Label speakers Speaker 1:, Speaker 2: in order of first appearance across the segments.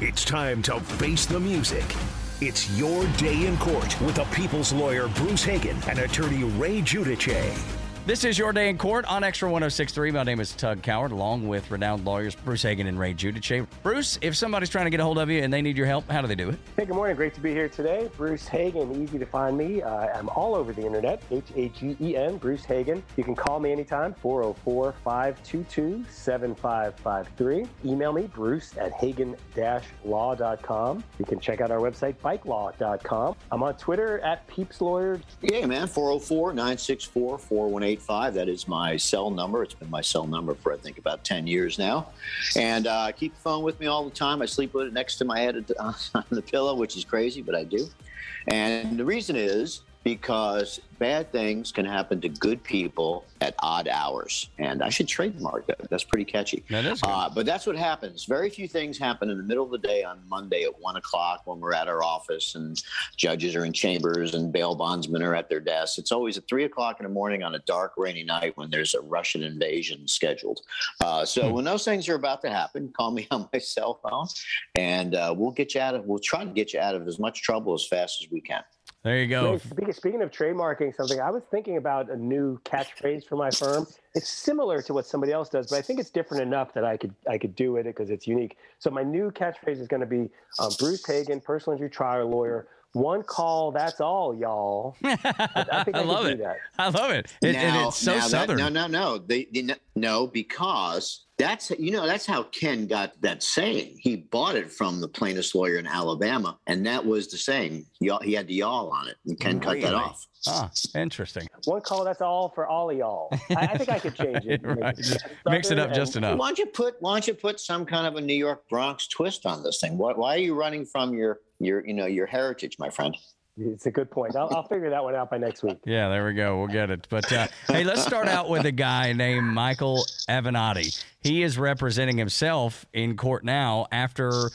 Speaker 1: It's time to face the music. It's your day in court with the people's lawyer Bruce Hagen and attorney Ray Giudice.
Speaker 2: This is your day in court on Extra 1063. My name is Tug Cowart, along with renowned lawyers Bruce Hagen and Ray Giudice. Bruce, if somebody's trying to get a hold of you and they need your help, how do they do it?
Speaker 3: Hey, good morning. Great to be here today. Bruce Hagen, easy to find me. Uh, I'm all over the internet. H A G E N, Bruce Hagen. You can call me anytime, 404 522 7553. Email me, bruce at hagen law.com. You can check out our website, bikelaw.com. I'm on Twitter at Peeps Lawyer.
Speaker 4: Yeah, man, 404 964 4185. That is my cell number. It's been my cell number for, I think, about 10 years now. And uh, I keep the phone with me all the time. I sleep with it next to my head on the pillow, which is crazy, but I do. And the reason is because bad things can happen to good people at odd hours. And I should trademark that. That's pretty catchy.
Speaker 2: That is.
Speaker 4: Uh, but that's what happens. Very few things happen in the middle of the day on Monday at one o'clock when we're at our office and judges are in chambers and bail bondsmen are at their desks. It's always at three o'clock in the morning on a dark, rainy night when there's a Russian invasion scheduled. Uh, so when those things are about to happen, call me on my cell phone and uh, we'll get you out of, we'll try to get you out of as much trouble as fast as we can.
Speaker 2: There you go.
Speaker 3: Speaking, of trademarking something, I was thinking about a new catchphrase for my firm. It's similar to what somebody else does, but I think it's different enough that I could I could do it because it's unique. So my new catchphrase is going to be um, Bruce Hagen, personal injury trial lawyer. One call, that's all, y'all. I, I think I,
Speaker 2: I love it.
Speaker 3: do that.
Speaker 2: I love it. It- and it's so
Speaker 4: now that-
Speaker 2: southern.
Speaker 4: no, no, no. They, they, no, because that's you know that's how Ken got that saying. He bought it from the plaintiff's lawyer in Alabama, and that was the saying. Y'all, he had the y'all on it, and Ken cut that off.
Speaker 2: Ah, interesting.
Speaker 3: One call, that's all for all of y'all. I, I think I could change it.
Speaker 2: Right. Just mix it up
Speaker 3: southern
Speaker 2: just enough.
Speaker 4: Why don't you put Why don't you put some kind of a New York Bronx twist on this thing? Why, why are you running from your your you know your heritage, my friend?
Speaker 3: It's a good point. I'll, I'll figure that one out by next week.
Speaker 2: Yeah, there we go. We'll get it. But uh, hey, let's start out with a guy named Michael Avenatti. He is representing himself in court now after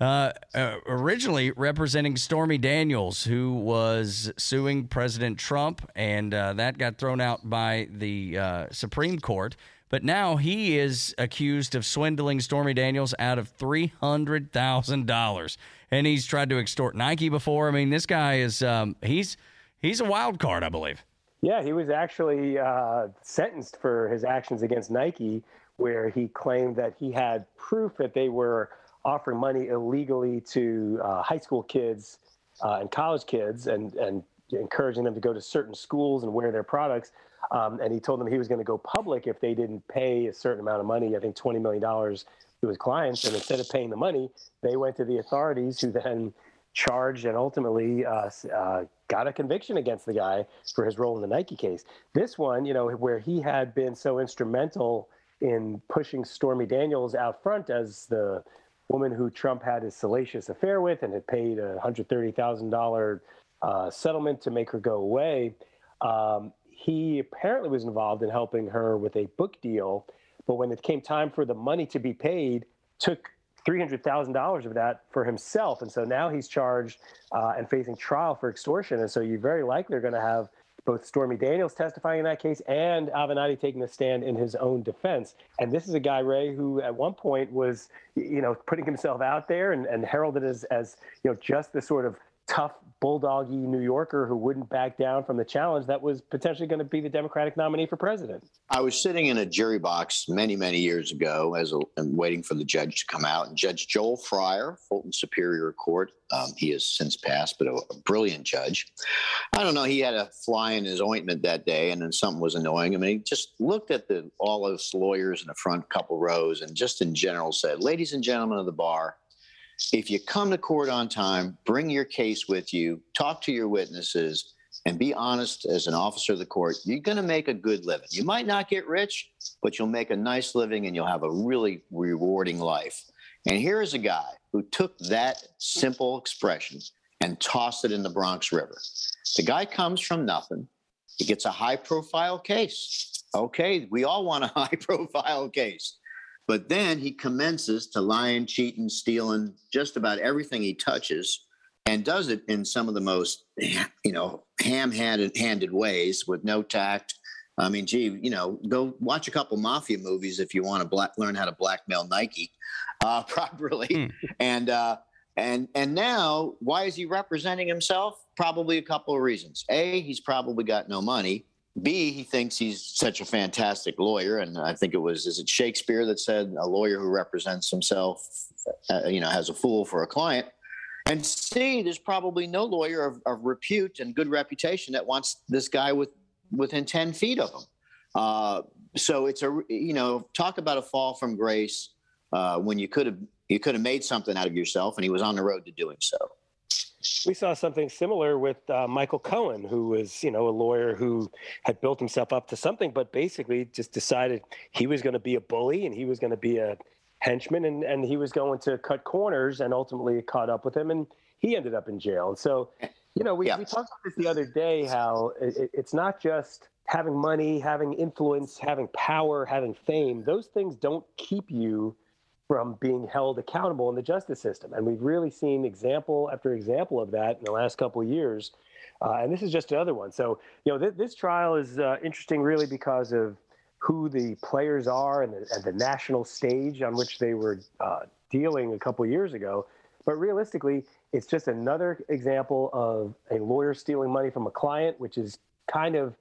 Speaker 2: uh, uh, originally representing Stormy Daniels, who was suing President Trump, and uh, that got thrown out by the uh, Supreme Court. But now he is accused of swindling Stormy Daniels out of three hundred thousand dollars, and he's tried to extort Nike before. I mean, this guy is um, he's he's a wild card, I believe.
Speaker 3: Yeah, he was actually uh, sentenced for his actions against Nike, where he claimed that he had proof that they were offering money illegally to uh, high school kids uh, and college kids and, and encouraging them to go to certain schools and wear their products. Um, and he told them he was going to go public if they didn't pay a certain amount of money, I think $20 million to his clients. And instead of paying the money, they went to the authorities who then charged and ultimately uh, uh, got a conviction against the guy for his role in the Nike case. This one, you know, where he had been so instrumental in pushing Stormy Daniels out front as the woman who Trump had his salacious affair with and had paid a $130,000 uh, settlement to make her go away. Um, he apparently was involved in helping her with a book deal, but when it came time for the money to be paid, took $300,000 of that for himself. And so now he's charged uh, and facing trial for extortion. And so you very likely are going to have both Stormy Daniels testifying in that case and Avenatti taking the stand in his own defense. And this is a guy, Ray, who at one point was, you know, putting himself out there and, and heralded as, as, you know, just the sort of tough bulldoggy New Yorker who wouldn't back down from the challenge that was potentially going to be the Democratic nominee for president.
Speaker 4: I was sitting in a jury box many, many years ago as a, and waiting for the judge to come out. And Judge Joel Fryer, Fulton Superior Court, um, he has since passed, but a, a brilliant judge. I don't know. He had a fly in his ointment that day, and then something was annoying him. And he just looked at the all those lawyers in the front couple rows, and just in general said, "Ladies and gentlemen of the bar." If you come to court on time, bring your case with you, talk to your witnesses, and be honest as an officer of the court, you're going to make a good living. You might not get rich, but you'll make a nice living and you'll have a really rewarding life. And here is a guy who took that simple expression and tossed it in the Bronx River. The guy comes from nothing. He gets a high profile case. Okay, we all want a high profile case. But then he commences to lying, cheating, stealing just about everything he touches and does it in some of the most, you know, ham-handed handed ways with no tact. I mean, gee, you know, go watch a couple mafia movies if you want to black, learn how to blackmail Nike uh, properly. Mm. And uh, and and now, why is he representing himself? Probably a couple of reasons. A, he's probably got no money. B, he thinks he's such a fantastic lawyer, and I think it was is it Shakespeare that said a lawyer who represents himself, uh, you know, has a fool for a client. And C, there's probably no lawyer of, of, repute and good reputation that wants this guy with within ten feet of him. Uh, so it's a you know talk about a fall from grace uh, when you could have you could have made something out of yourself, and he was on the road to doing so.
Speaker 3: We saw something similar with uh, Michael Cohen, who was, you know, a lawyer who had built himself up to something, but basically just decided he was going to be a bully and he was going to be a henchman and, and he was going to cut corners and ultimately caught up with him and he ended up in jail. And so, you know, we, yeah. we talked about this the other day, how it, it's not just having money, having influence, having power, having fame. Those things don't keep you – from being held accountable in the justice system. And we've really seen example after example of that in the last couple of years. Uh, and this is just another one. So, you know, th- this trial is uh, interesting really because of who the players are and the, and the national stage on which they were uh, dealing a couple of years ago. But realistically, it's just another example of a lawyer stealing money from a client, which is kind of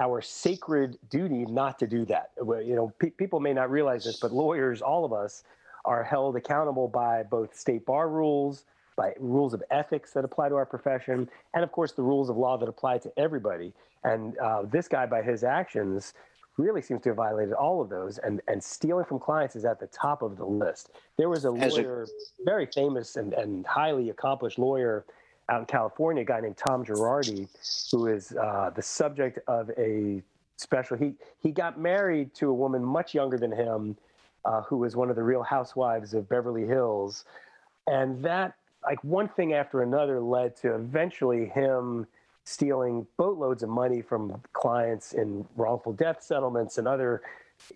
Speaker 3: our sacred duty not to do that. You know, pe- people may not realize this, but lawyers, all of us, are held accountable by both state bar rules, by rules of ethics that apply to our profession, and of course the rules of law that apply to everybody. And uh, this guy, by his actions, really seems to have violated all of those. And and stealing from clients is at the top of the list. There was a lawyer, very famous and, and highly accomplished lawyer out in California, a guy named Tom Girardi, who is uh, the subject of a special. He he got married to a woman much younger than him uh, who was one of the real housewives of Beverly Hills. And that, like one thing after another, led to eventually him stealing boatloads of money from clients in wrongful death settlements and other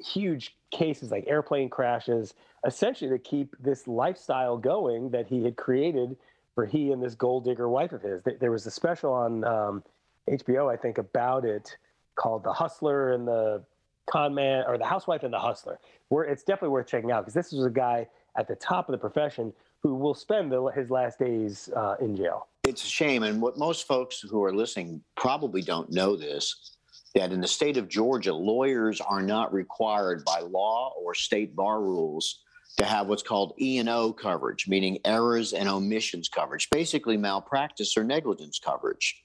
Speaker 3: huge cases like airplane crashes, essentially to keep this lifestyle going that he had created for he and this gold digger wife of his. There was a special on um, HBO, I think, about it called The Hustler and the Con Man or The Housewife and the Hustler. It's definitely worth checking out because this is a guy at the top of the profession who will spend the, his last days uh, in jail.
Speaker 4: It's a shame, and what most folks who are listening probably don't know this that in the state of Georgia, lawyers are not required by law or state bar rules to have what's called E&O coverage, meaning errors and omissions coverage, basically malpractice or negligence coverage.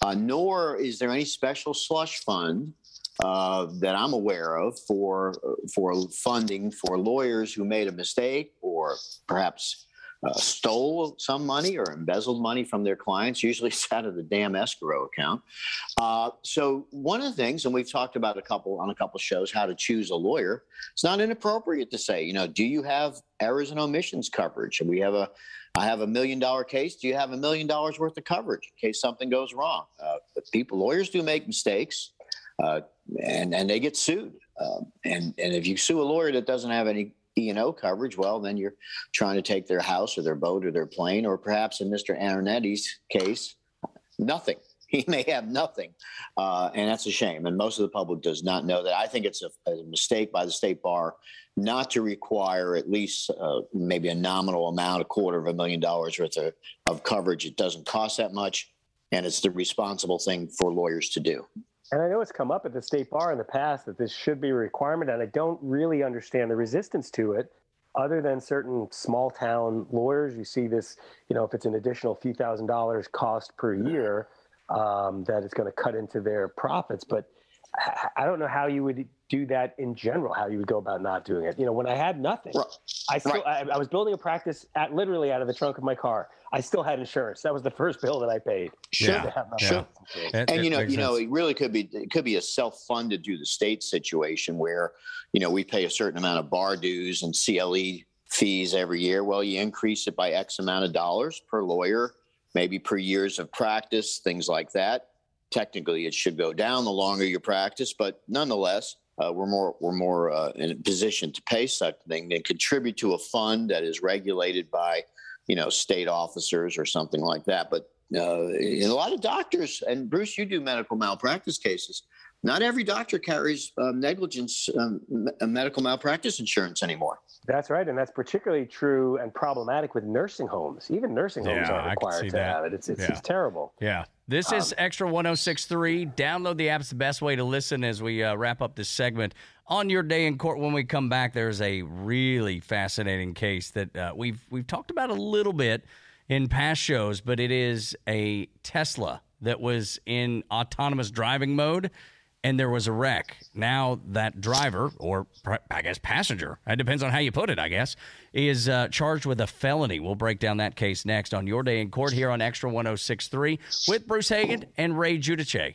Speaker 4: Uh, nor is there any special slush fund uh, that I'm aware of for for funding for lawyers who made a mistake or perhaps uh, stole some money or embezzled money from their clients. Usually, it's out of the damn escrow account. Uh, so, one of the things, and we've talked about a couple on a couple shows, how to choose a lawyer. It's not inappropriate to say, you know, do you have errors and omissions coverage? And we have a I have a million dollar case. Do you have a million dollars worth of coverage in case something goes wrong? Uh, people, lawyers do make mistakes. Uh, and and they get sued. Um, and and if you sue a lawyer that doesn't have any E and O coverage, well, then you're trying to take their house or their boat or their plane, or perhaps in Mr. Avenatti's case, nothing. He may have nothing, uh, and that's a shame. And most of the public does not know that. I think it's a, a mistake by the state bar not to require at least uh, maybe a nominal amount, a quarter of a million dollars worth of, of coverage. It doesn't cost that much, and it's the responsible thing for lawyers to do.
Speaker 3: And I know it's come up at the state bar in the past that this should be a requirement, and I don't really understand the resistance to it, other than certain small town lawyers. You see this, you know, if it's an additional few thousand dollars cost per year, um, that it's going to cut into their profits. But I don't know how you would do that in general. How you would go about not doing it. You know, when I had nothing, right. I still right. I, I, was building a practice at literally out of the trunk of my car. I still had insurance. That was the first bill that I paid.
Speaker 4: Should yeah. have yeah. And, and you know, you know, it really could be it could be a self-funded through the state situation where you know we pay a certain amount of bar dues and CLE fees every year. Well, you increase it by X amount of dollars per lawyer, maybe per years of practice, things like that. Technically, it should go down the longer you practice, but nonetheless, uh, we're more we're more uh, in a position to pay such thing than contribute to a fund that is regulated by, you know, state officers or something like that. But uh, in a lot of doctors, and Bruce, you do medical malpractice cases. Not every doctor carries um, negligence um, medical malpractice insurance anymore.
Speaker 3: That's right, and that's particularly true and problematic with nursing homes. Even nursing homes
Speaker 2: Yeah,
Speaker 3: aren't required to
Speaker 2: that.
Speaker 3: have it. It's it's,
Speaker 2: Yeah.
Speaker 3: it's terrible.
Speaker 2: Yeah. This is Extra 1063. Download the app. It's the best way to listen as we uh, wrap up this segment. On your day in court, when we come back, there's a really fascinating case that uh, we've we've talked about a little bit in past shows, but it is a Tesla that was in autonomous driving mode and there was a wreck. Now that driver, or I guess passenger, it depends on how you put it, I guess, is uh, charged with a felony. We'll break down that case next on Your Day in Court here on Extra 1063 with Bruce Hagen and Ray Giudice.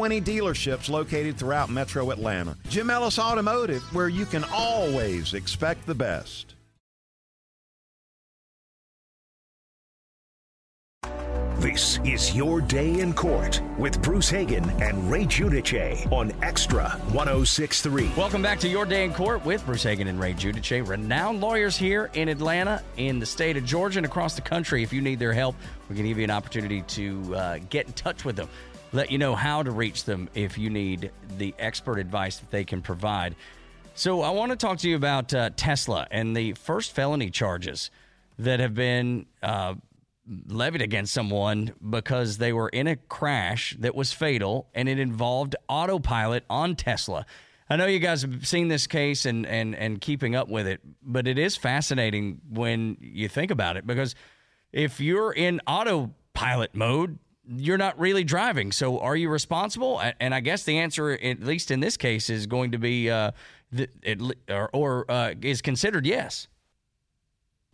Speaker 5: dealerships located throughout metro Atlanta. Jim Ellis Automotive, where you can always expect the best.
Speaker 1: This is Your Day in Court with Bruce Hagen and Ray Giudice on Extra 1063.
Speaker 2: Welcome back to Your Day in Court with Bruce Hagen and Ray Giudice, renowned lawyers here in Atlanta, in the state of Georgia, and across the country. If you need their help, we're going to give you an opportunity to uh, get in touch with them. Let you know how to reach them if you need the expert advice that they can provide. So, I want to talk to you about uh, Tesla and the first felony charges that have been uh, levied against someone because they were in a crash that was fatal and it involved autopilot on Tesla. I know you guys have seen this case and, and, and keeping up with it, but it is fascinating when you think about it because if you're in autopilot mode, you're not really driving. So are you responsible? And I guess the answer, at least in this case, is going to be uh, or, or uh, is considered yes.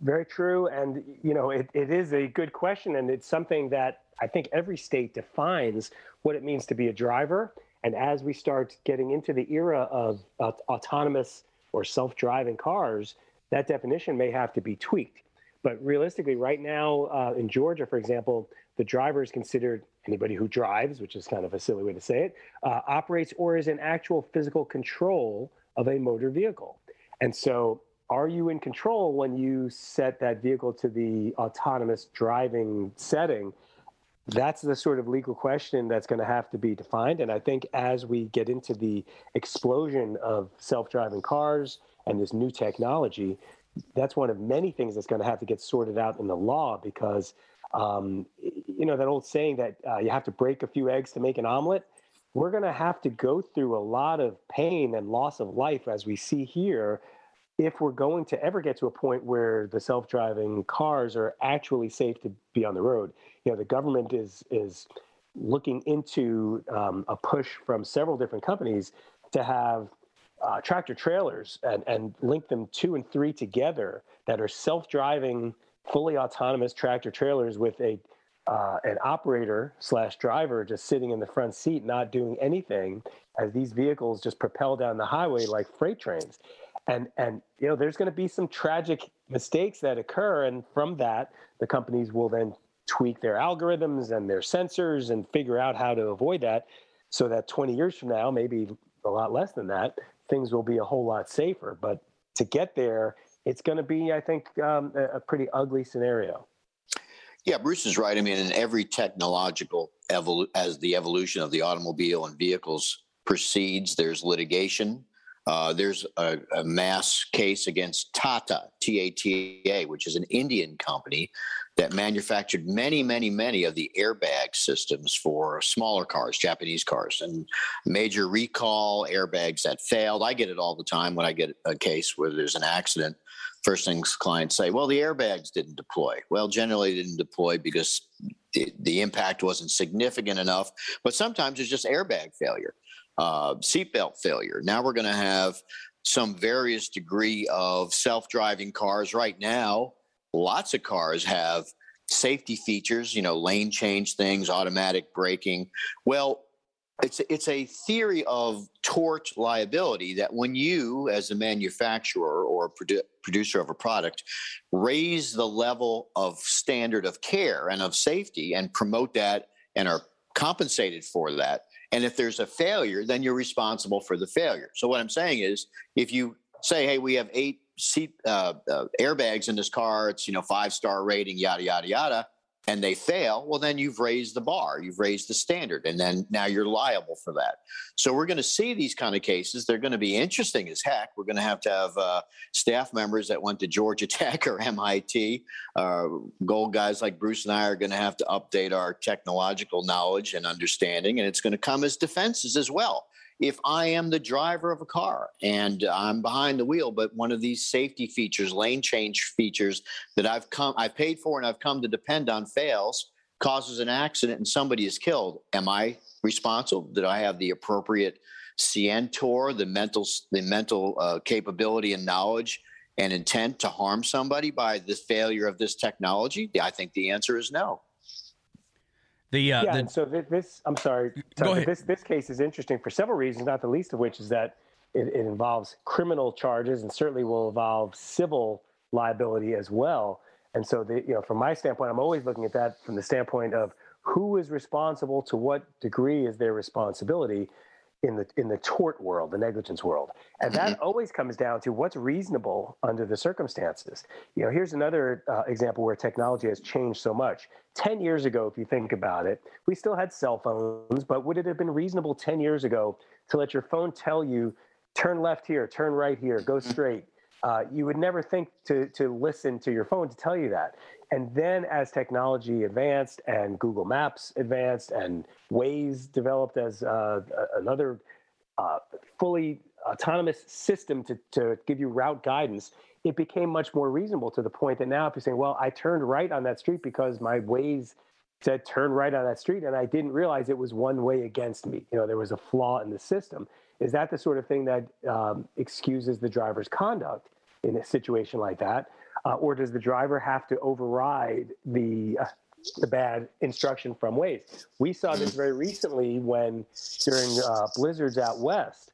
Speaker 3: Very true. And, you know, it, it is a good question. And it's something that I think every state defines what it means to be a driver. And as we start getting into the era of uh, autonomous or self driving cars, that definition may have to be tweaked. But realistically, right now uh, in Georgia, for example, the driver is considered anybody who drives, which is kind of a silly way to say it, uh, operates or is in actual physical control of a motor vehicle. And so are you in control when you set that vehicle to the autonomous driving setting? That's the sort of legal question that's going to have to be defined. And I think as we get into the explosion of self driving cars and this new technology, that's one of many things that's going to have to get sorted out in the law because, um, you know, that old saying that uh, you have to break a few eggs to make an omelet. We're going to have to go through a lot of pain and loss of life, as we see here, if we're going to ever get to a point where the self-driving cars are actually safe to be on the road. You know, the government is is looking into um, a push from several different companies to have uh, tractor trailers and, and link them two and three together that are self-driving fully autonomous tractor trailers with a uh, an operator slash driver just sitting in the front seat, not doing anything, as these vehicles just propel down the highway like freight trains. And and you know, there's going to be some tragic mistakes that occur, and from that, the companies will then tweak their algorithms and their sensors and figure out how to avoid that, so that 20 years from now, maybe a lot less than that, things will be a whole lot safer. But to get there, it's going to be, I think, um, a, a pretty ugly scenario.
Speaker 4: Yeah, Bruce is right. I mean, in every technological evol- as the evolution of the automobile and vehicles proceeds, there's litigation. Uh, there's a, a, mass case against Tata, T A T A, which is an Indian company that manufactured many, many, many of the airbag systems for smaller cars, Japanese cars, and major recall airbags that failed. I get it all the time when I get a case where there's an accident first things clients say, well, the airbags didn't deploy. Well, generally didn't deploy because the, the impact wasn't significant enough. But sometimes it's just airbag failure, uh, seatbelt failure. Now we're going to have some various degree of self-driving cars. Right now, lots of cars have safety features, you know, lane change things, automatic braking. Well, it's it's a theory of tort liability that when you as a manufacturer or produ- producer of a product raise the level of standard of care and of safety and promote that and are compensated for that and if there's a failure then you're responsible for the failure. So what i'm saying is if you say hey we have eight seat uh, uh, airbags in this car it's you know five star rating yada yada yada and they fail, well, then you've raised the bar, you've raised the standard, and then now you're liable for that. So we're going to see these kind of cases. They're going to be interesting as heck. We're going to have to have uh, staff members that went to Georgia Tech or MIT. Uh, gold guys like Bruce and I are going to have to update our technological knowledge and understanding, and it's going to come as defenses as well if I am the driver of a car and I'm behind the wheel, but one of these safety features, lane change features that I've come, I've paid for and I've come to depend on fails, causes an accident and somebody is killed, am I responsible? Did I have the appropriate scienter, the mental, the mental uh, capability and knowledge and intent to harm somebody by the failure of this technology? I think the answer is no.
Speaker 3: The, uh, yeah, the, and so this, I'm sorry, sorry this this case is interesting for several reasons, not the least of which is that it, it, involves criminal charges and certainly will involve civil liability as well. And so, the, you know, from my standpoint, I'm always looking at that from the standpoint of who is responsible to what degree is their responsibility in the in the tort world, the negligence world, and that mm-hmm. always comes down to what's reasonable under the circumstances. You know, here's another uh, example where technology has changed so much. Ten years ago, if you think about it, we still had cell phones, but would it have been reasonable ten years ago to let your phone tell you, turn left here, turn right here, go mm-hmm. straight? Uh, you would never think to to listen to your phone to tell you that. And then as technology advanced and Google Maps advanced and Waze developed as uh, another uh, fully autonomous system to, to give you route guidance, it became much more reasonable to the point that now if you're saying, well, I turned right on that street because my Waze said turn right on that street and I didn't realize it was one way against me. You know, there was a flaw in the system. Is that the sort of thing that um, excuses the driver's conduct in a situation like that? Uh, or does the driver have to override the uh, the bad instruction from Waze? We saw this very recently when during uh, blizzards out west,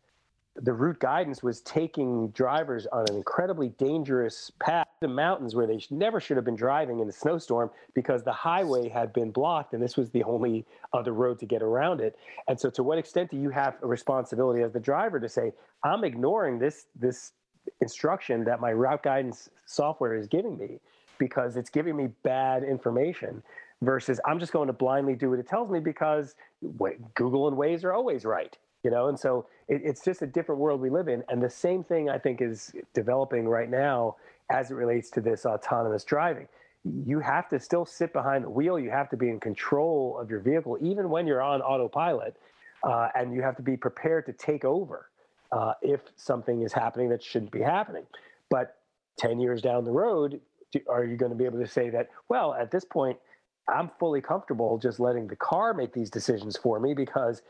Speaker 3: the route guidance was taking drivers on an incredibly dangerous path to the mountains where they never should have been driving in a snowstorm because the highway had been blocked and this was the only other road to get around it and so to what extent do you have a responsibility as the driver to say i'm ignoring this this instruction that my route guidance software is giving me because it's giving me bad information versus I'm just going to blindly do what it tells me because Google and Waze are always right, you know? And so it, it's just a different world we live in. And the same thing I think is developing right now as it relates to this autonomous driving. You have to still sit behind the wheel. You have to be in control of your vehicle, even when you're on autopilot. Uh, and you have to be prepared to take over uh, if something is happening that shouldn't be happening. But 10 years down the road, are you going to be able to say that, well, at this point, I'm fully comfortable just letting the car make these decisions for me because,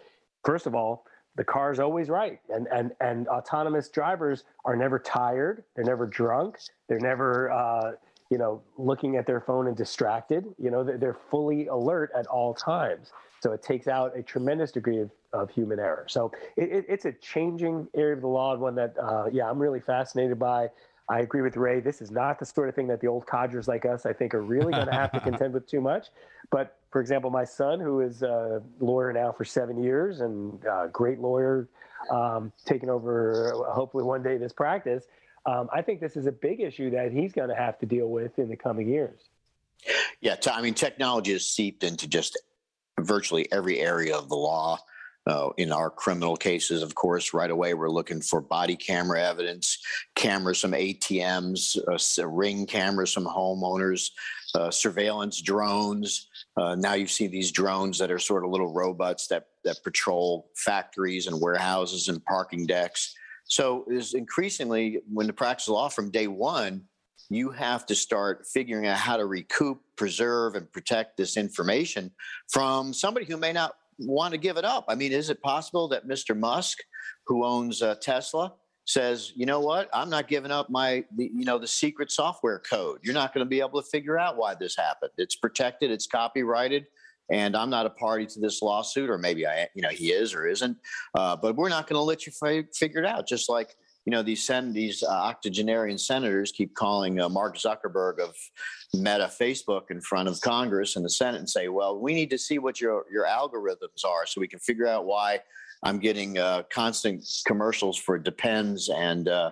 Speaker 3: first of all, the car is always right. And, and, and autonomous drivers are never tired, they're never drunk, they're never. Uh, you know, looking at their phone and distracted. You know, they're fully alert at all times. So it takes out a tremendous degree of, of human error. So it, it, it's a changing area of the law and one that, uh, yeah, I'm really fascinated by. I agree with Ray. This is not the sort of thing that the old codgers like us, I think, are really going to have to contend with too much. But for example, my son, who is a lawyer now for seven years and a great lawyer, um, taking over hopefully one day this practice, um, I think this is a big issue that he's going to have to deal with in the coming years.
Speaker 4: Yeah, I mean, technology has seeped into just virtually every area of the law. Uh, in our criminal cases, of course, right away we're looking for body camera evidence, cameras from ATMs, uh, ring cameras from homeowners, uh, surveillance drones. Uh, now you see these drones that are sort of little robots that that patrol factories and warehouses and parking decks. So is increasingly when the practice law from day one, you have to start figuring out how to recoup, preserve, and protect this information from somebody who may not want to give it up. I mean, is it possible that Mr. Musk, who owns uh, Tesla, says, you know what, I'm not giving up my, the, you know, the secret software code. You're not going to be able to figure out why this happened. It's protected, it's copyrighted, and I'm not a party to this lawsuit, or maybe I, you know, he is or isn't. Uh, but we're not going to let you figure it out. Just like you know these sen- these uh, octogenarian senators keep calling uh, Mark Zuckerberg of Meta Facebook in front of Congress and the Senate and say, "Well, we need to see what your your algorithms are so we can figure out why." I'm getting uh, constant commercials for Depends and uh,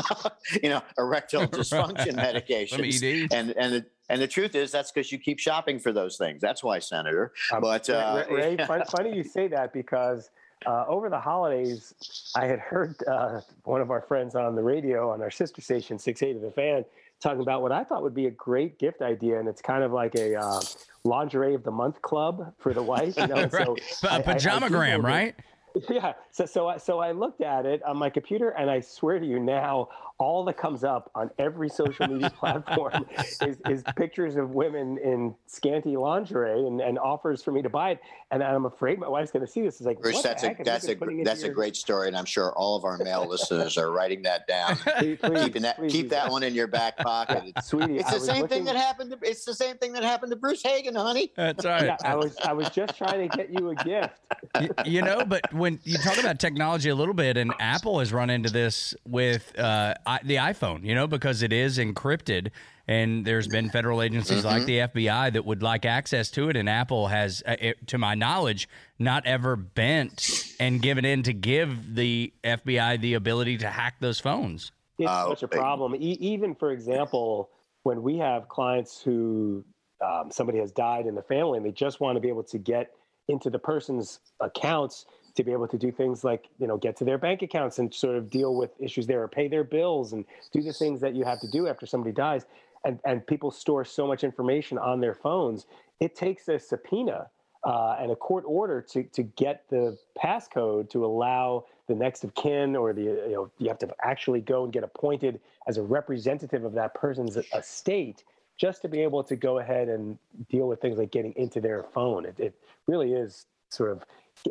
Speaker 4: you know erectile dysfunction medications, and and the, and the truth is that's because you keep shopping for those things. That's why, Senator. Um, but
Speaker 3: uh, Ray, Ray funny you say that because uh, over the holidays, I had heard uh, one of our friends on the radio on our sister station, 680 The Fan, talking about what I thought would be a great gift idea. And it's kind of like a uh, lingerie of the month club for the wife. You know?
Speaker 2: right. so a pajamagram, right?
Speaker 3: Yeah. So so I, so I looked at it on my computer, and I swear to you now, all that comes up on every social media platform is, is pictures of women in scanty lingerie and, and offers for me to buy it. And I'm afraid my wife's going to see this. It's like,
Speaker 4: Bruce, that's a that's a that's a great story, and I'm sure all of our male listeners are writing that down, please, please, keeping that keep that one in your back pocket.
Speaker 3: Sweetie,
Speaker 4: it's the same looking... thing that happened. To, it's the same thing that happened to Bruce Hagen, honey.
Speaker 2: That's right.
Speaker 3: Yeah, I was I was just trying to get you a gift.
Speaker 2: you, you know, but when you talk about technology a little bit, and Apple has run into this with uh, the iPhone, you know, because it is encrypted. And there's been federal agencies mm-hmm. like the FBI that would like access to it. And Apple has, uh, it, to my knowledge, not ever bent and given in to give the FBI the ability to hack those phones.
Speaker 3: It's uh, such a problem. E- even, for example, when we have clients who um, somebody has died in the family and they just want to be able to get into the person's accounts to be able to do things like you know get to their bank accounts and sort of deal with issues there or pay their bills and do the things that you have to do after somebody dies. And and people store so much information on their phones. It takes a subpoena uh, and a court order to to get the passcode to allow the next of kin or the you know you have to actually go and get appointed as a representative of that person's estate just to be able to go ahead and deal with things like getting into their phone. It, it really is sort of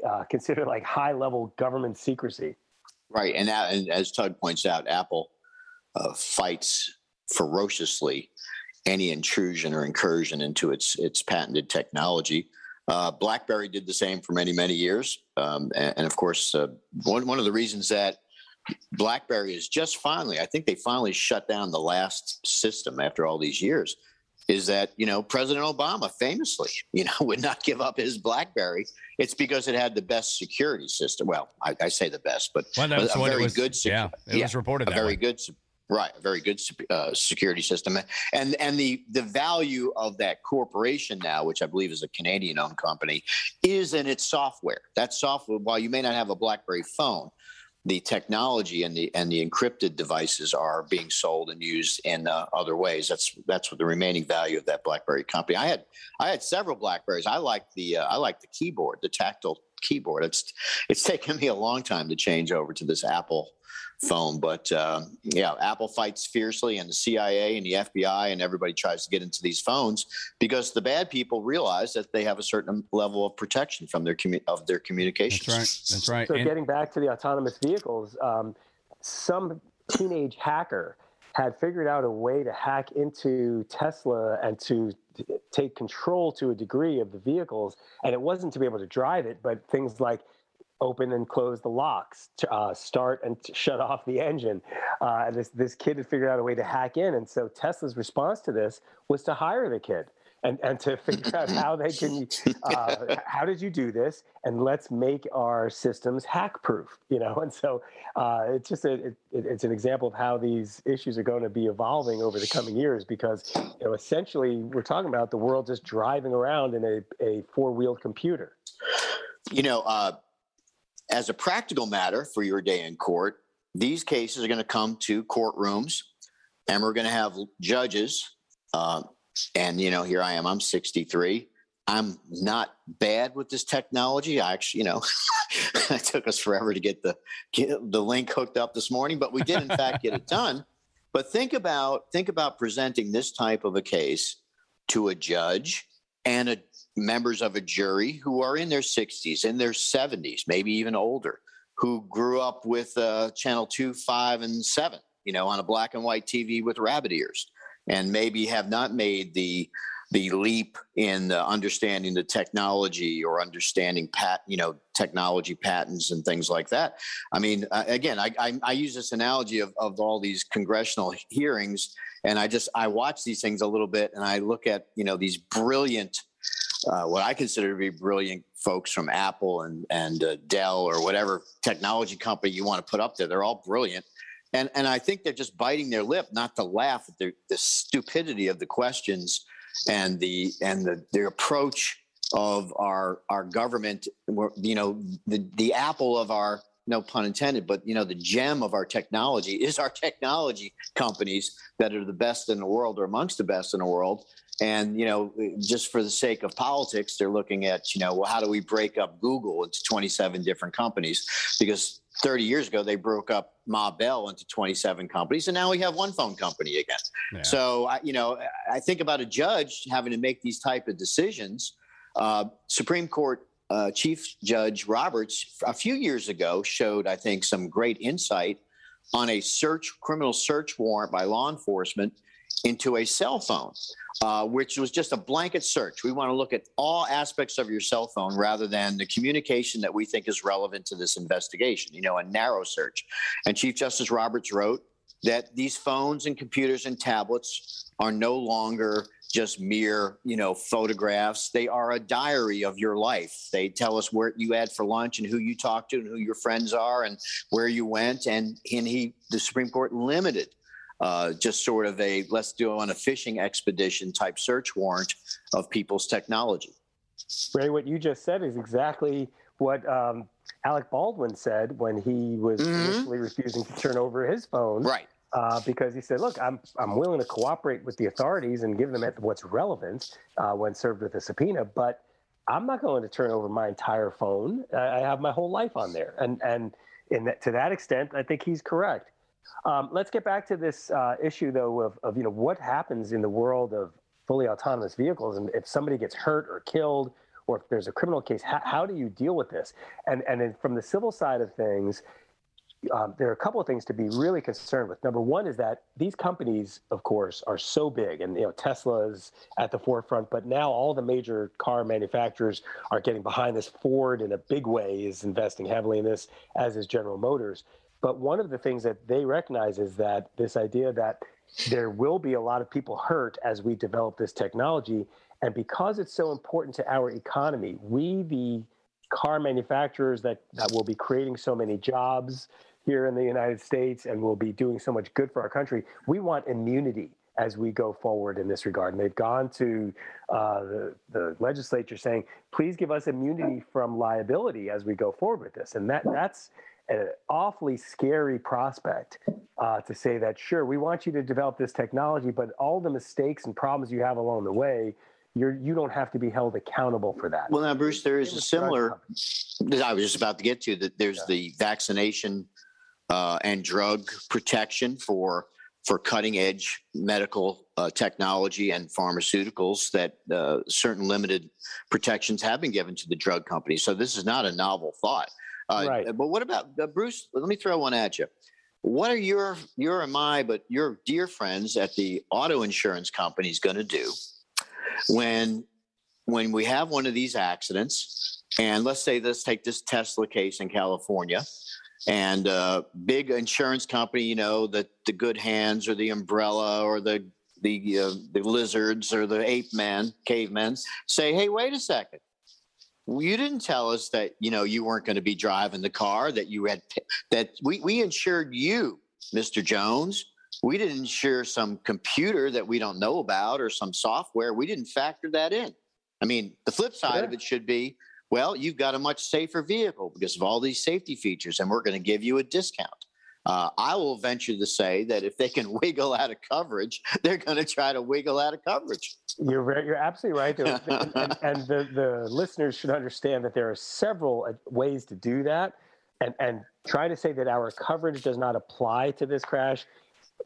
Speaker 3: uh, considered like high level government secrecy.
Speaker 4: Right, and, and as Tug points out, Apple uh, fights ferociously any intrusion or incursion into its its patented technology. Uh, BlackBerry did the same for many many years, um, and, and, of course, uh, one one of the reasons that BlackBerry is just finally, I think they finally shut down the last system after all these years, is that you know President Obama famously you know would not give up his BlackBerry. It's because it had the best security system. Well, I, I say the best, but
Speaker 2: well,
Speaker 4: a,
Speaker 2: a
Speaker 4: very
Speaker 2: was,
Speaker 4: good.
Speaker 2: yeah, it yeah, was reported
Speaker 4: a very
Speaker 2: way.
Speaker 4: good. Right, a very good uh, security system, and and the the value of that corporation now, which I believe is a Canadian-owned company, is in its software. That software, while you may not have a BlackBerry phone, the technology and the and the encrypted devices are being sold and used in uh, other ways. That's that's what the remaining value of that BlackBerry company. I had I had several Blackberries. I like the uh, I like the keyboard, the tactile keyboard. It's it's taken me a long time to change over to this Apple phone. But uh, yeah, Apple fights fiercely, and the CIA and the FBI and everybody tries to get into these phones because the bad people realize that they have a certain level of protection from their commu- of their communications.
Speaker 2: That's right. That's right.
Speaker 3: So and- getting back to the autonomous vehicles, um, some teenage hacker had figured out a way to hack into Tesla and to t- take control to a degree of the vehicles. And it wasn't to be able to drive it, but things like open and close the locks, to, uh, start and shut off the engine. Uh, this this kid had figured out a way to hack in, and so Tesla's response to this was to hire the kid and, and to figure out how they can uh, how did you do this? And let's make our systems hack proof you know? And so uh, it's just a, it, it's an example of how these issues are going to be evolving over the coming years because you know essentially we're talking about the world just driving around in a, a four-wheeled computer.
Speaker 4: You know uh, as a practical matter for your day in court these cases are going to come to courtrooms and we're going to have judges uh, and, you know, here I am, I'm 63. I'm not bad with this technology. I actually, you know, it took us forever to get the get the link hooked up this morning, but we did in fact get it done. But think about think about presenting this type of a case to a judge and a, members of a jury who are in their 60s, in their 70s, maybe even older, who grew up with uh, channel two, five, and seven, you know, on a black and white TV with rabbit ears and maybe have not made the the leap in uh, understanding the technology or understanding pat you know technology patents and things like that. I mean uh, again I, I, I use this analogy of, of all these congressional hearings and i just i watch these things a little bit and i look at you know these brilliant uh, what I consider to be brilliant folks from Apple and and uh, Dell or whatever technology company you want to put up there. They're all brilliant, and and I think they're just biting their lip not to laugh at the, the stupidity of the questions and the and the their approach of our our government. You know, the the apple of our no pun intended, but you know, the gem of our technology is our technology companies that are the best in the world or amongst the best in the world. And you know, just for the sake of politics, they're looking at you know, well, how do we break up Google into 27 different companies? Because 30 years ago, they broke up Ma Bell into 27 companies, and now we have one phone company again. Yeah. So, you know, I think about a judge having to make these type of decisions. Uh, Supreme Court uh, Chief Judge Roberts a few years ago showed, I think, some great insight on a search criminal search warrant by law enforcement into a cell phone, uh, which was just a blanket search. We want to look at all aspects of your cell phone rather than the communication that we think is relevant to this investigation, you know, a narrow search. And Chief Justice Roberts wrote that these phones and computers and tablets are no longer just mere you know photographs they are a diary of your life they tell us where you had for lunch and who you talked to and who your friends are and where you went and, and he the supreme court limited uh, just sort of a let's do on a fishing expedition type search warrant of people's technology.
Speaker 3: Ray, what you just said is exactly what um, Alec Baldwin said when he was mm-hmm. initially refusing to turn over his phone.
Speaker 4: Right.
Speaker 3: Uh, because he said, "Look, I'm I'm willing to cooperate with the authorities and give them what's relevant uh, when served with a subpoena, but I'm not going to turn over my entire phone. I have my whole life on there, and and in that, to that extent, I think he's correct. Um, let's get back to this uh, issue, though, of, of you know what happens in the world of fully autonomous vehicles, and if somebody gets hurt or killed, or if there's a criminal case, how, how do you deal with this? And and from the civil side of things, um, there are a couple of things to be really concerned with. Number one is that these companies, of course, are so big, and you know Tesla is at the forefront. But now all the major car manufacturers are getting behind this. Ford, in a big way, is investing heavily in this, as is General Motors. But one of the things that they recognize is that this idea that there will be a lot of people hurt as we develop this technology. And because it's so important to our economy, we, the car manufacturers that, that will be creating so many jobs here in the United States and will be doing so much good for our country, we want immunity as we go forward in this regard. And they've gone to uh, the, the legislature saying, please give us immunity from liability as we go forward with this. And that that's an awfully scary prospect uh, to say that, sure, we want you to develop this technology, but all the mistakes and problems you have along the way, you're, you don't have to be held accountable for that.
Speaker 4: Well, now, Bruce, there is a similar, I was just about to get to that. There's yeah. the vaccination uh, and drug protection for for cutting edge medical uh, technology and pharmaceuticals that uh, certain limited protections have been given to the drug companies. So this is not a novel thought. Uh, right. But what about uh, Bruce? Let me throw one at you. what are your your and my but your dear friends at the auto insurance companies going to do when when we have one of these accidents and let's say let's take this tesla case in california and uh, big insurance company you know that the good hands or the umbrella or the the uh, the lizards or the ape man cavemen say hey wait a second you didn't tell us that you know you weren't going to be driving the car that you had that we, we insured you mr jones. We didn't insure some computer that we don't know about or some software. We didn't factor that in. I mean the flip side sure. of it should be well you've got a much safer vehicle because of all these safety features and we're going to give you a discount uh, I will venture to say that if they can wiggle out of coverage, they're going to try to wiggle out of coverage.
Speaker 3: You're you're absolutely right, and, and, and the, the listeners should understand that there are several uh, ways to do that, and and trying to say that our coverage does not apply to this crash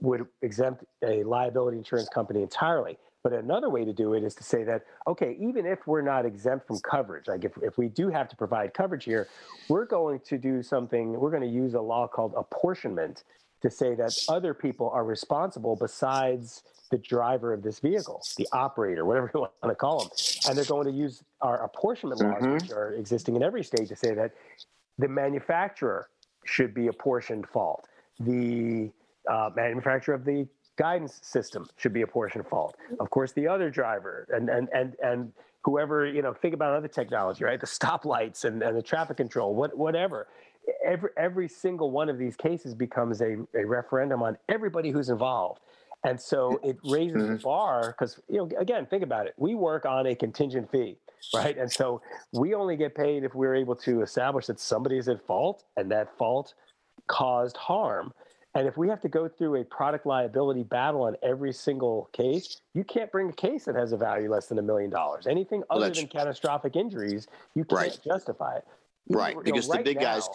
Speaker 3: would exempt a liability insurance company entirely. But another way to do it is to say that, okay, even if we're not exempt from coverage, like if, if we do have to provide coverage here, we're going to do something, we're going to use a law called apportionment to say that other people are responsible besides the driver of this vehicle, the operator, whatever you want to call them. And they're going to use our apportionment laws, mm-hmm. which are existing in every state, to say that the manufacturer should be apportioned fault. The uh, manufacturer of the guidance system should be a portion of fault. Of course, the other driver and and and and whoever you know think about other technology, right? The stoplights and, and the traffic control, what whatever. Every every single one of these cases becomes a, a referendum on everybody who's involved. And so it raises mm-hmm. the bar because you know again think about it. We work on a contingent fee, right? And so we only get paid if we're able to establish that somebody is at fault and that fault caused harm. And if we have to go through a product liability battle on every single case, you can't bring a case that has a value less than a million dollars. Anything other than catastrophic injuries, you can't right. justify it.
Speaker 4: Right,
Speaker 3: you
Speaker 4: because
Speaker 3: know,
Speaker 4: the big
Speaker 3: now,
Speaker 4: guys.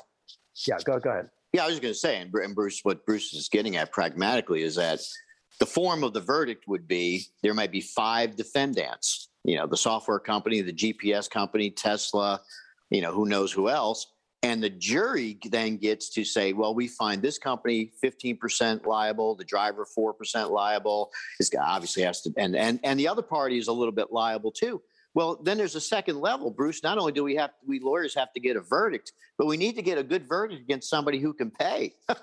Speaker 3: Yeah, go go ahead.
Speaker 4: Yeah, I was going to say, and Bruce, what Bruce is getting at pragmatically is that the form of the verdict would be there might be five defendants. You know, the software company, the GPS company, Tesla. You know, who knows who else and the jury then gets to say, well, we find this company 15% liable, the driver 4% liable. This guy obviously has to, and, and, and the other party is a little bit liable too. Well, then there's a second level, Bruce. Not only do we have we lawyers have to get a verdict, but we need to get a good verdict against somebody who can pay.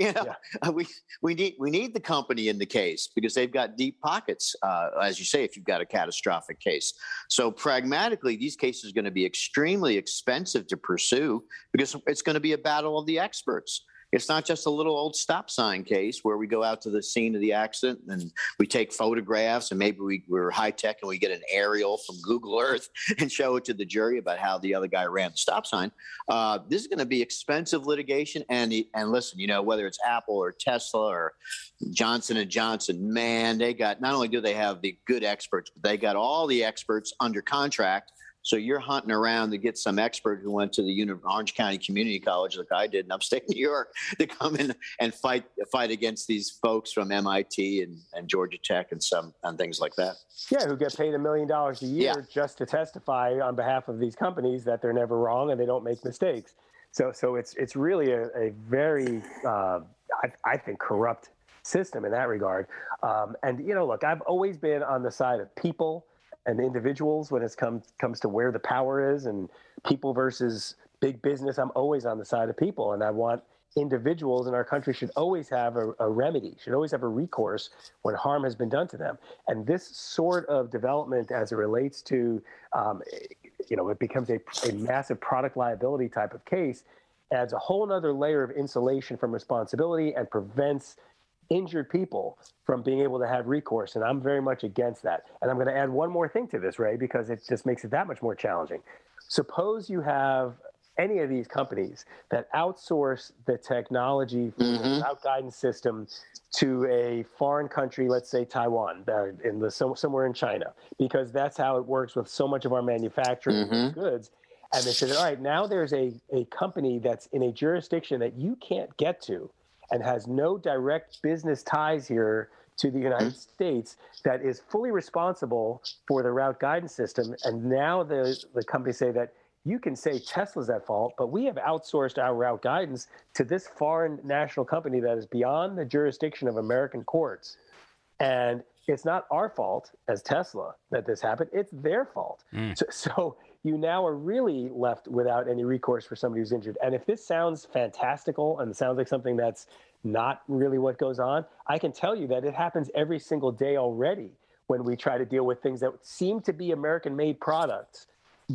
Speaker 4: you know, yeah. we we need we need the company in the case because they've got deep pockets, uh, as you say, if you've got a catastrophic case. So pragmatically, these cases are going to be extremely expensive to pursue because it's going to be a battle of the experts. It's not just a little old stop sign case where we go out to the scene of the accident and we take photographs and maybe we, we're high tech and we get an aerial from Google Earth and show it to the jury about how the other guy ran the stop sign. Uh, this is going to be expensive litigation. And and listen, you know whether it's Apple or Tesla or Johnson and Johnson, man, they got not only do they have the good experts, but they got all the experts under contract so you're hunting around to get some expert who went to the Uni- Orange County Community College, like I did in upstate New York, to come in and fight fight against these folks from MIT and, and Georgia Tech and some and things like that.
Speaker 3: Yeah, who get paid a million dollars a year yeah. just to testify on behalf of these companies that they're never wrong and they don't make mistakes. So so it's it's really a, a very uh, I, I think corrupt system in that regard. Um, and you know, look, I've always been on the side of people and individuals when it comes comes to where the power is and people versus big business. I'm always on the side of people, and I want individuals in our country should always have a, a, remedy, should always have a recourse when harm has been done to them. And this sort of development, as it relates to, um, you know, it becomes a, a massive product liability type of case, adds a whole other layer of insulation from responsibility and prevents injured people from being able to have recourse. And I'm very much against that. And I'm going to add one more thing to this, Ray, because it just makes it that much more challenging. Suppose you have any of these companies that outsource the technology mm-hmm. without guidance system to a foreign country, let's say Taiwan, uh, in the somewhere in China, because that's how it works with so much of our manufacturing mm-hmm. goods. And they said, all right, now there's a, a company that's in a jurisdiction that you can't get to and has no direct business ties here to the United. States that is fully responsible for the route guidance system. And now the, the companies say that you can say Tesla's at fault, but we have outsourced our route guidance to this foreign national company that is beyond the jurisdiction of American courts. And it's not our fault as Tesla that this happened, it's their fault. Mm. So, so you now are really left without any recourse for somebody who's injured. And if this sounds fantastical and sounds like something that's not really what goes on, I can tell you that it happens every single day already when we try to deal with things that seem to be American made products.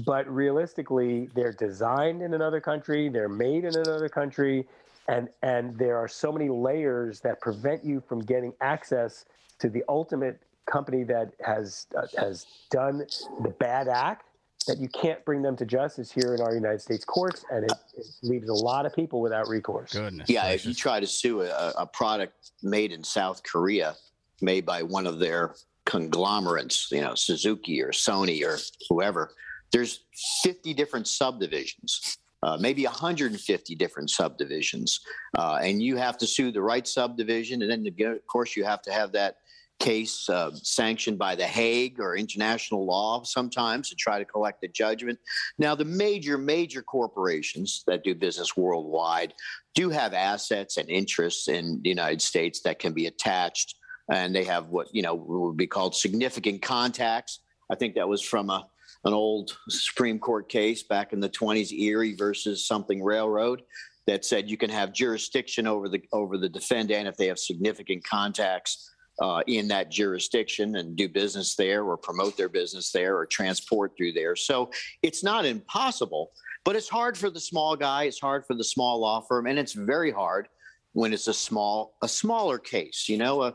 Speaker 3: But realistically, they're designed in another country, they're made in another country, and, and there are so many layers that prevent you from getting access to the ultimate company that has uh, has done the bad act that you can't bring them to justice here in our United States courts, and it, it leaves a lot of people without recourse.
Speaker 4: Goodness yeah, gracious. if you try to sue a, a, product made in South Korea, made by one of their conglomerates, you know, Suzuki or Sony or whoever, there's 50 different subdivisions. Uh, maybe 150 different subdivisions, uh, and you have to sue the right subdivision, and then of course you have to have that case uh, sanctioned by The Hague or international law sometimes to try to collect a judgment. Now, the major, major corporations that do business worldwide do have assets and interests in the United States that can be attached, and they have what you know would be called significant contacts. I think that was from a an old Supreme Court case back in the 20s, Erie versus something railroad, that said you can have jurisdiction over the over the defendant if they have significant contacts uh, in that jurisdiction and do business there or promote their business there or transport through there. So it's not impossible, but it's hard for the small guy. It's hard for the small law firm, and it's very hard when it's a small a smaller case. You know, uh,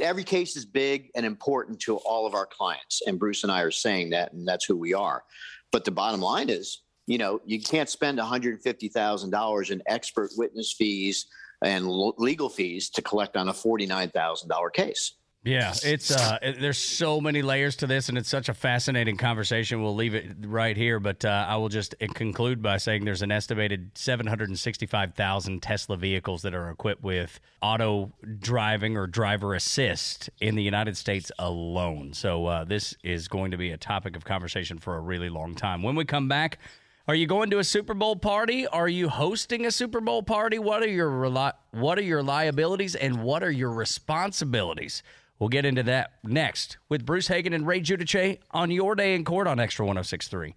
Speaker 4: every case is big and important to all of our clients, and Bruce and I are saying that, and that's who we are. But the bottom line is, you know, you can't spend one hundred fifty thousand dollars in expert witness fees and legal fees to collect on a $49,000 case.
Speaker 2: Yeah, it's uh, there's so many layers to this, and it's such a fascinating conversation. We'll leave it right here, but uh, I will just conclude by saying there's an estimated 765,000 Tesla vehicles that are equipped with auto driving or driver assist in the United States alone. So uh, this is going to be a topic of conversation for a really long time. When we come back. Are you going to a Super Bowl party? Are you hosting a Super Bowl party? What are your what are your liabilities and what are your responsibilities? We'll get into that next with Bruce Hagen and Ray Giudice on your day in court on Extra 1063.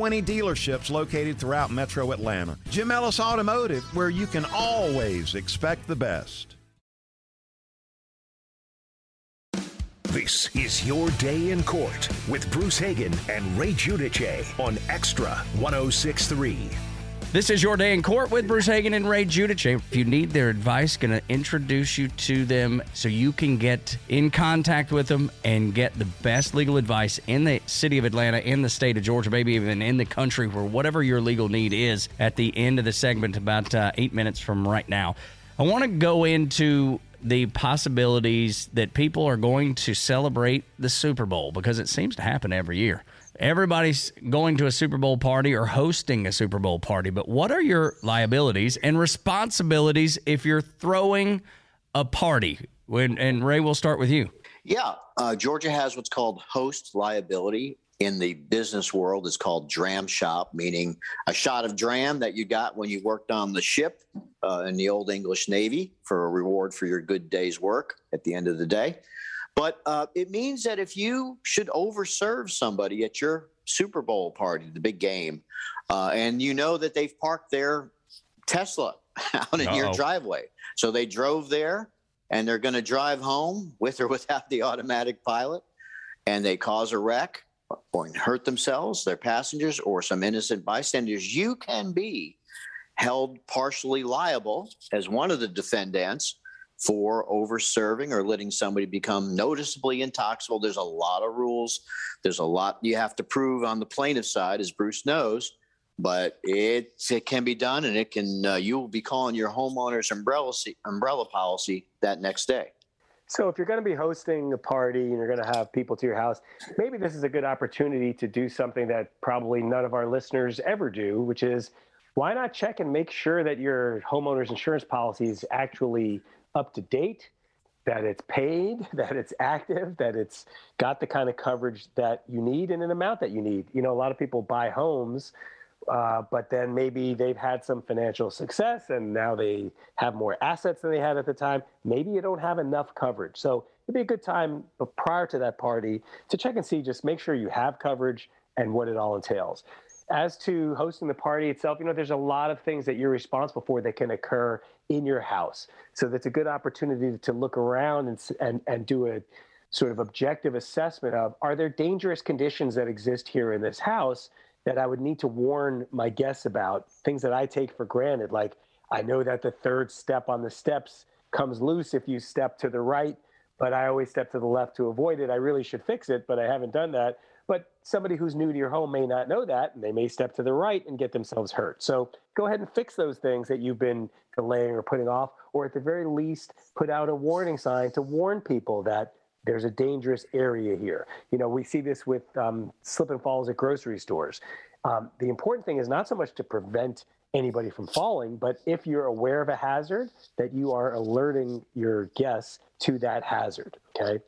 Speaker 5: dealerships located throughout metro Atlanta. Jim Ellis Automotive, where you can always expect the best.
Speaker 1: This is your day in court with Bruce Hagen and Ray Giudice on Extra 1063.
Speaker 2: This is your day in court with Bruce Hagen and Ray Giudice. If you need their advice, going to introduce you to them so you can get in contact with them and get the best legal advice in the city of Atlanta, in the state of Georgia, maybe even in the country, for whatever your legal need is. At the end of the segment, about uh, eight minutes from right now, I want to go into the possibilities that people are going to celebrate the Super Bowl because it seems to happen every year everybody's going to a Super Bowl party or hosting a Super Bowl party, but what are your liabilities and responsibilities if you're throwing a party? When, and Ray, we'll start with you.
Speaker 4: Yeah, uh, Georgia has what's called host liability. In the business world, it's called dram shop, meaning a shot of dram that you got when you worked on the ship uh, in the old English Navy for a reward for your good day's work at the end of the day. But uh, it means that if you should overserve somebody at your Super Bowl party, the big game, uh, and you know that they've parked their Tesla out in Uh-oh. your driveway, so they drove there and they're going to drive home with or without the automatic pilot, and they cause a wreck or hurt themselves, their passengers, or some innocent bystanders, you can be held partially liable as one of the defendants for over serving or letting somebody become noticeably intoxicated. There's a lot of rules. There's a lot you have to prove on the plaintiff side, as Bruce knows, but it, it can be done and it can, uh, you will be calling your homeowner's umbrella, umbrella policy that next day.
Speaker 3: So if you're going to be hosting a party and you're going to have people to your house, maybe this is a good opportunity to do something that probably none of our listeners ever do, which is why not check and make sure that your homeowner's insurance policy is actually up to date, that it's paid, that it's active, that it's got the kind of coverage that you need and an amount that you need. You know, a lot of people buy homes, uh, but then maybe they've had some financial success and now they have more assets than they had at the time. Maybe you don't have enough coverage. So it'd be a good time prior to that party to check and see, just make sure you have coverage and what it all entails as to hosting the party itself, you know, there's a lot of things that you're responsible for that can occur in your house. So that's a good opportunity to look around and and and do a sort of objective assessment of are there dangerous conditions that exist here in this house that I would need to warn my guests about, things that I take for granted like I know that the third step on the steps comes loose if you step to the right, but I always step to the left to avoid it. I really should fix it, but I haven't done that. But somebody who's new to your home may not know that, and they may step to the right and get themselves hurt. So go ahead and fix those things that you've been delaying or putting off, or at the very least, put out a warning sign to warn people that there's a dangerous area here. You know, we see this with um, slip and falls at grocery stores. Um, the important thing is not so much to prevent anybody from falling, but if you're aware of a hazard, that you are alerting your guests to that hazard. Okay.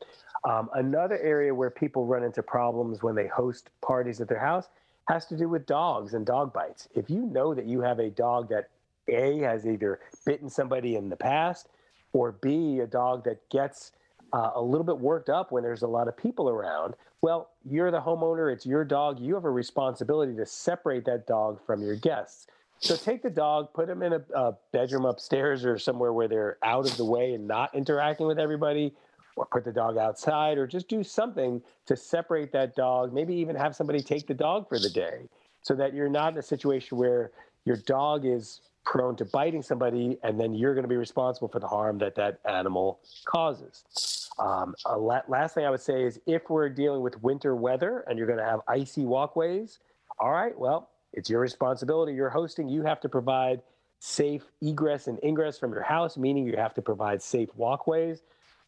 Speaker 3: Um, another area where people run into problems when they host parties at their house has to do with dogs and dog bites. If you know that you have a dog that A has either bitten somebody in the past, or B, a dog that gets uh, a little bit worked up when there's a lot of people around, well, you're the homeowner, it's your dog. You have a responsibility to separate that dog from your guests. So take the dog, put him in a, a bedroom upstairs or somewhere where they're out of the way and not interacting with everybody, or put the dog outside or just do something to separate that dog maybe even have somebody take the dog for the day so that you're not in a situation where your dog is prone to biting somebody and then you're going to be responsible for the harm that that animal causes. Um, la- last thing i would say is if we're dealing with winter weather and you're going to have icy walkways all right well it's your responsibility you're hosting you have to provide safe egress and ingress from your house meaning you have to provide safe walkways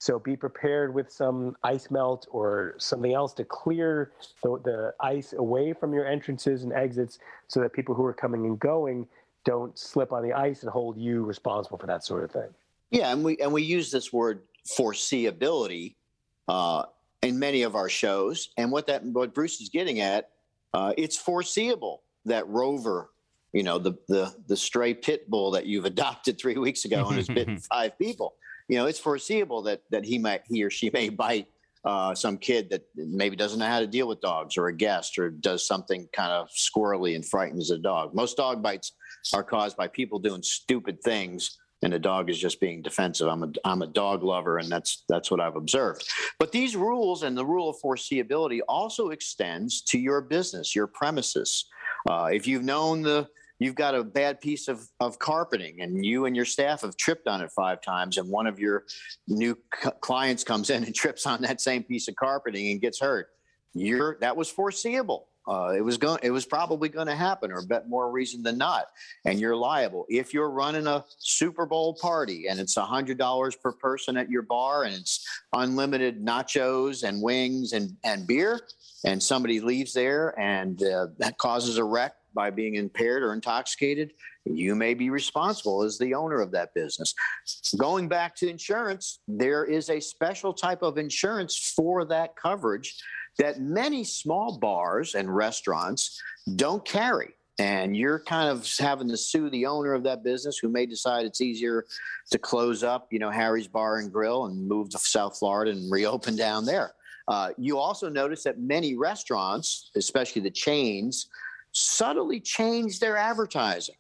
Speaker 3: so be prepared with some ice melt or something else to clear the, the ice away from your entrances and exits so that people who are coming and going don't slip on the ice and hold you responsible for that sort of thing.
Speaker 4: Yeah, and we and we use this word foreseeability uh, in many of our shows, and what that what Bruce is getting at, uh, it's foreseeable that Rover, you know, the the the stray pit bull that you've adopted three weeks ago and has bitten five people you know, it's foreseeable that that he might he or she may bite uh, some kid that maybe doesn't know how to deal with dogs or a guest or does something kind of squirrely and frightens a dog. Most dog bites are caused by people doing stupid things and the dog is just being defensive. I'm a I'm a dog lover and that's that's what I've observed. But these rules and the rule of foreseeability also extends to your business, your premises. Uh, if you've known the you've got a bad piece of, of carpeting and you and your staff have tripped on it five times and one of your new c- clients comes in and trips on that same piece of carpeting and gets hurt. You're that was foreseeable. Uh, it was going it was probably going to happen or bet more reason than not. And you're liable. If you're running a super bowl party and it's a hundred dollars per person at your bar and it's unlimited nachos and wings and and beer and somebody leaves there and uh, that causes a wreck by being impaired or intoxicated, you may be responsible as the owner of that business. Going back to insurance, there is a special type of insurance for that coverage that many small bars and restaurants don't carry. And you're kind of having to sue the owner of that business who may decide it's easier to close up, you know, Harry's Bar and Grill and move to South Florida and reopen down there. Uh, you also notice that many restaurants, especially the chains, subtly change their advertising.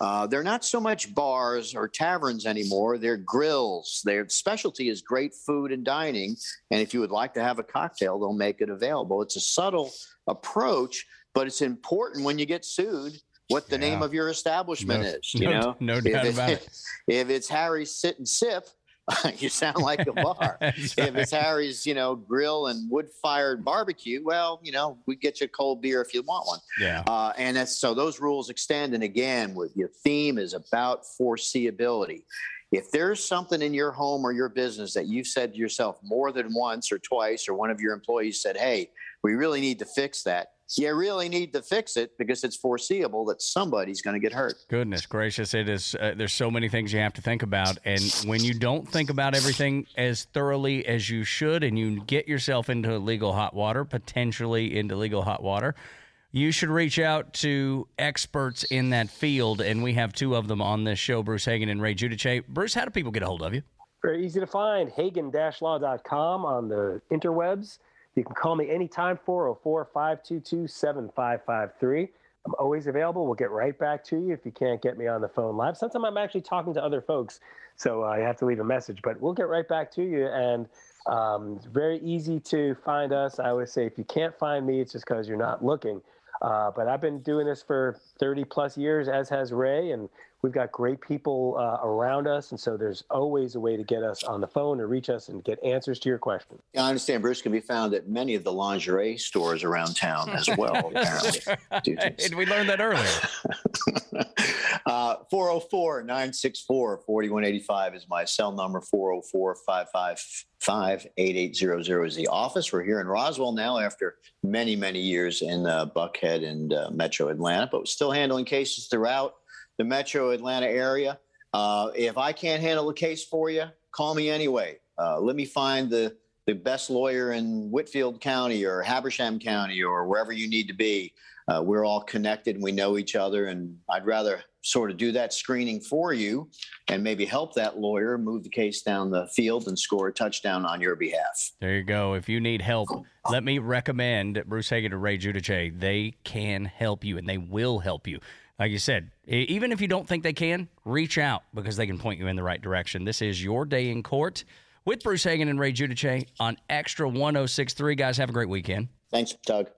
Speaker 4: Uh, they're not so much bars or taverns anymore. They're grills. Their specialty is great food and dining. And if you would like to have a cocktail, they'll make it available. It's a subtle approach, but it's important when you get sued what the yeah. name of your establishment
Speaker 2: no,
Speaker 4: is. You
Speaker 2: no,
Speaker 4: know,
Speaker 2: no doubt if about it.
Speaker 4: If it's Harry's Sit and Sip, you sound like a bar. right. If it's Harry's, you know, grill and wood fired barbecue, well, you know, we get you a cold beer if you want one.
Speaker 2: Yeah.
Speaker 4: Uh, and that's so those rules extend. And again, with your theme is about foreseeability. If there's something in your home or your business that you've said to yourself more than once or twice, or one of your employees said, hey, we really need to fix that, you really need to fix it because it's foreseeable that somebody's going to get hurt.
Speaker 2: Goodness gracious, it is. Uh, there's so many things you have to think about, and when you don't think about everything as thoroughly as you should, and you get yourself into legal hot water, potentially into legal hot water, you should reach out to experts in that field, and we have two of them on this show, Bruce Hagen and Ray Giudice. Bruce, how do people get a hold of you?
Speaker 3: Very easy to find. Hagen-law.com on the interwebs. You can call me anytime, 404 522 7553. I'm always available. We'll get right back to you if you can't get me on the phone live. Sometimes I'm actually talking to other folks, so I have to leave a message, but we'll get right back to you. And um, it's very easy to find us. I always say if you can't find me, it's just because you're not looking. Uh, but I've been doing this for 30 plus years, as has Ray, and We've got great people uh, around us, and so there's always a way to get us on the phone or reach us and get answers to your question.
Speaker 4: Yeah, I understand Bruce can be found at many of the lingerie stores around town as well, apparently.
Speaker 2: Did we learned that earlier?
Speaker 4: uh, 404 964 4185 is my cell number. 404 555 8800 is the office. We're here in Roswell now after many, many years in uh, Buckhead and uh, Metro Atlanta, but we're still handling cases throughout the metro Atlanta area. Uh, if I can't handle a case for you, call me anyway. Uh, let me find the, the best lawyer in Whitfield County or Habersham County or wherever you need to be. Uh, we're all connected and we know each other. And I'd rather sort of do that screening for you and maybe help that lawyer move the case down the field and score a touchdown on your behalf.
Speaker 2: There you go. If you need help, let me recommend Bruce Hagen to Ray Giudice. They can help you and they will help you like you said, even if you don't think they can, reach out because they can point you in the right direction. This is your day in court with Bruce Hagen and Ray Giudice on Extra 1063. Guys, have a great weekend.
Speaker 4: Thanks, Doug.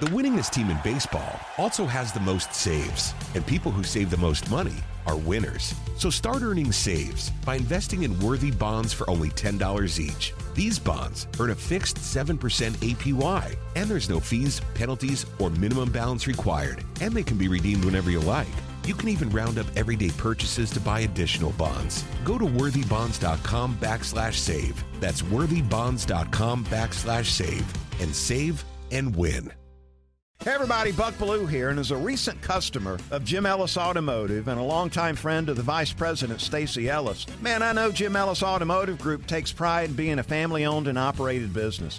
Speaker 6: The winningest team in baseball also has the most saves, and people who save the most money are winners. So start earning saves by investing in worthy bonds for only $10 each. These bonds earn a fixed 7% APY, and there's no fees, penalties, or minimum balance required, and they can be redeemed whenever you like. You can even round up everyday purchases to buy additional bonds. Go to worthybonds.com backslash save. That's worthybonds.com backslash save and save and win.
Speaker 5: Hey everybody, Buck Belue here, and as a recent customer of Jim Ellis Automotive and a longtime friend of the Vice President Stacy Ellis, man, I know Jim Ellis Automotive Group takes pride in being a family-owned and operated business.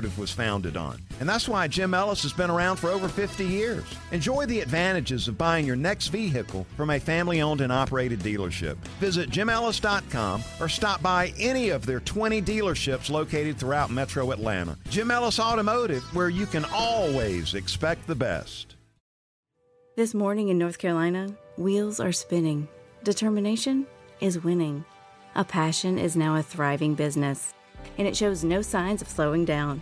Speaker 5: Automotive was founded on. And that's why Jim Ellis has been around for over 50 years. Enjoy the advantages of buying your next vehicle from a family owned and operated dealership. Visit jimellis.com or stop by any of their 20 dealerships located throughout metro Atlanta. Jim Ellis Automotive, where you can always expect the best.
Speaker 7: This morning in North Carolina, wheels are spinning. Determination is winning. A passion is now a thriving business, and it shows no signs of slowing down.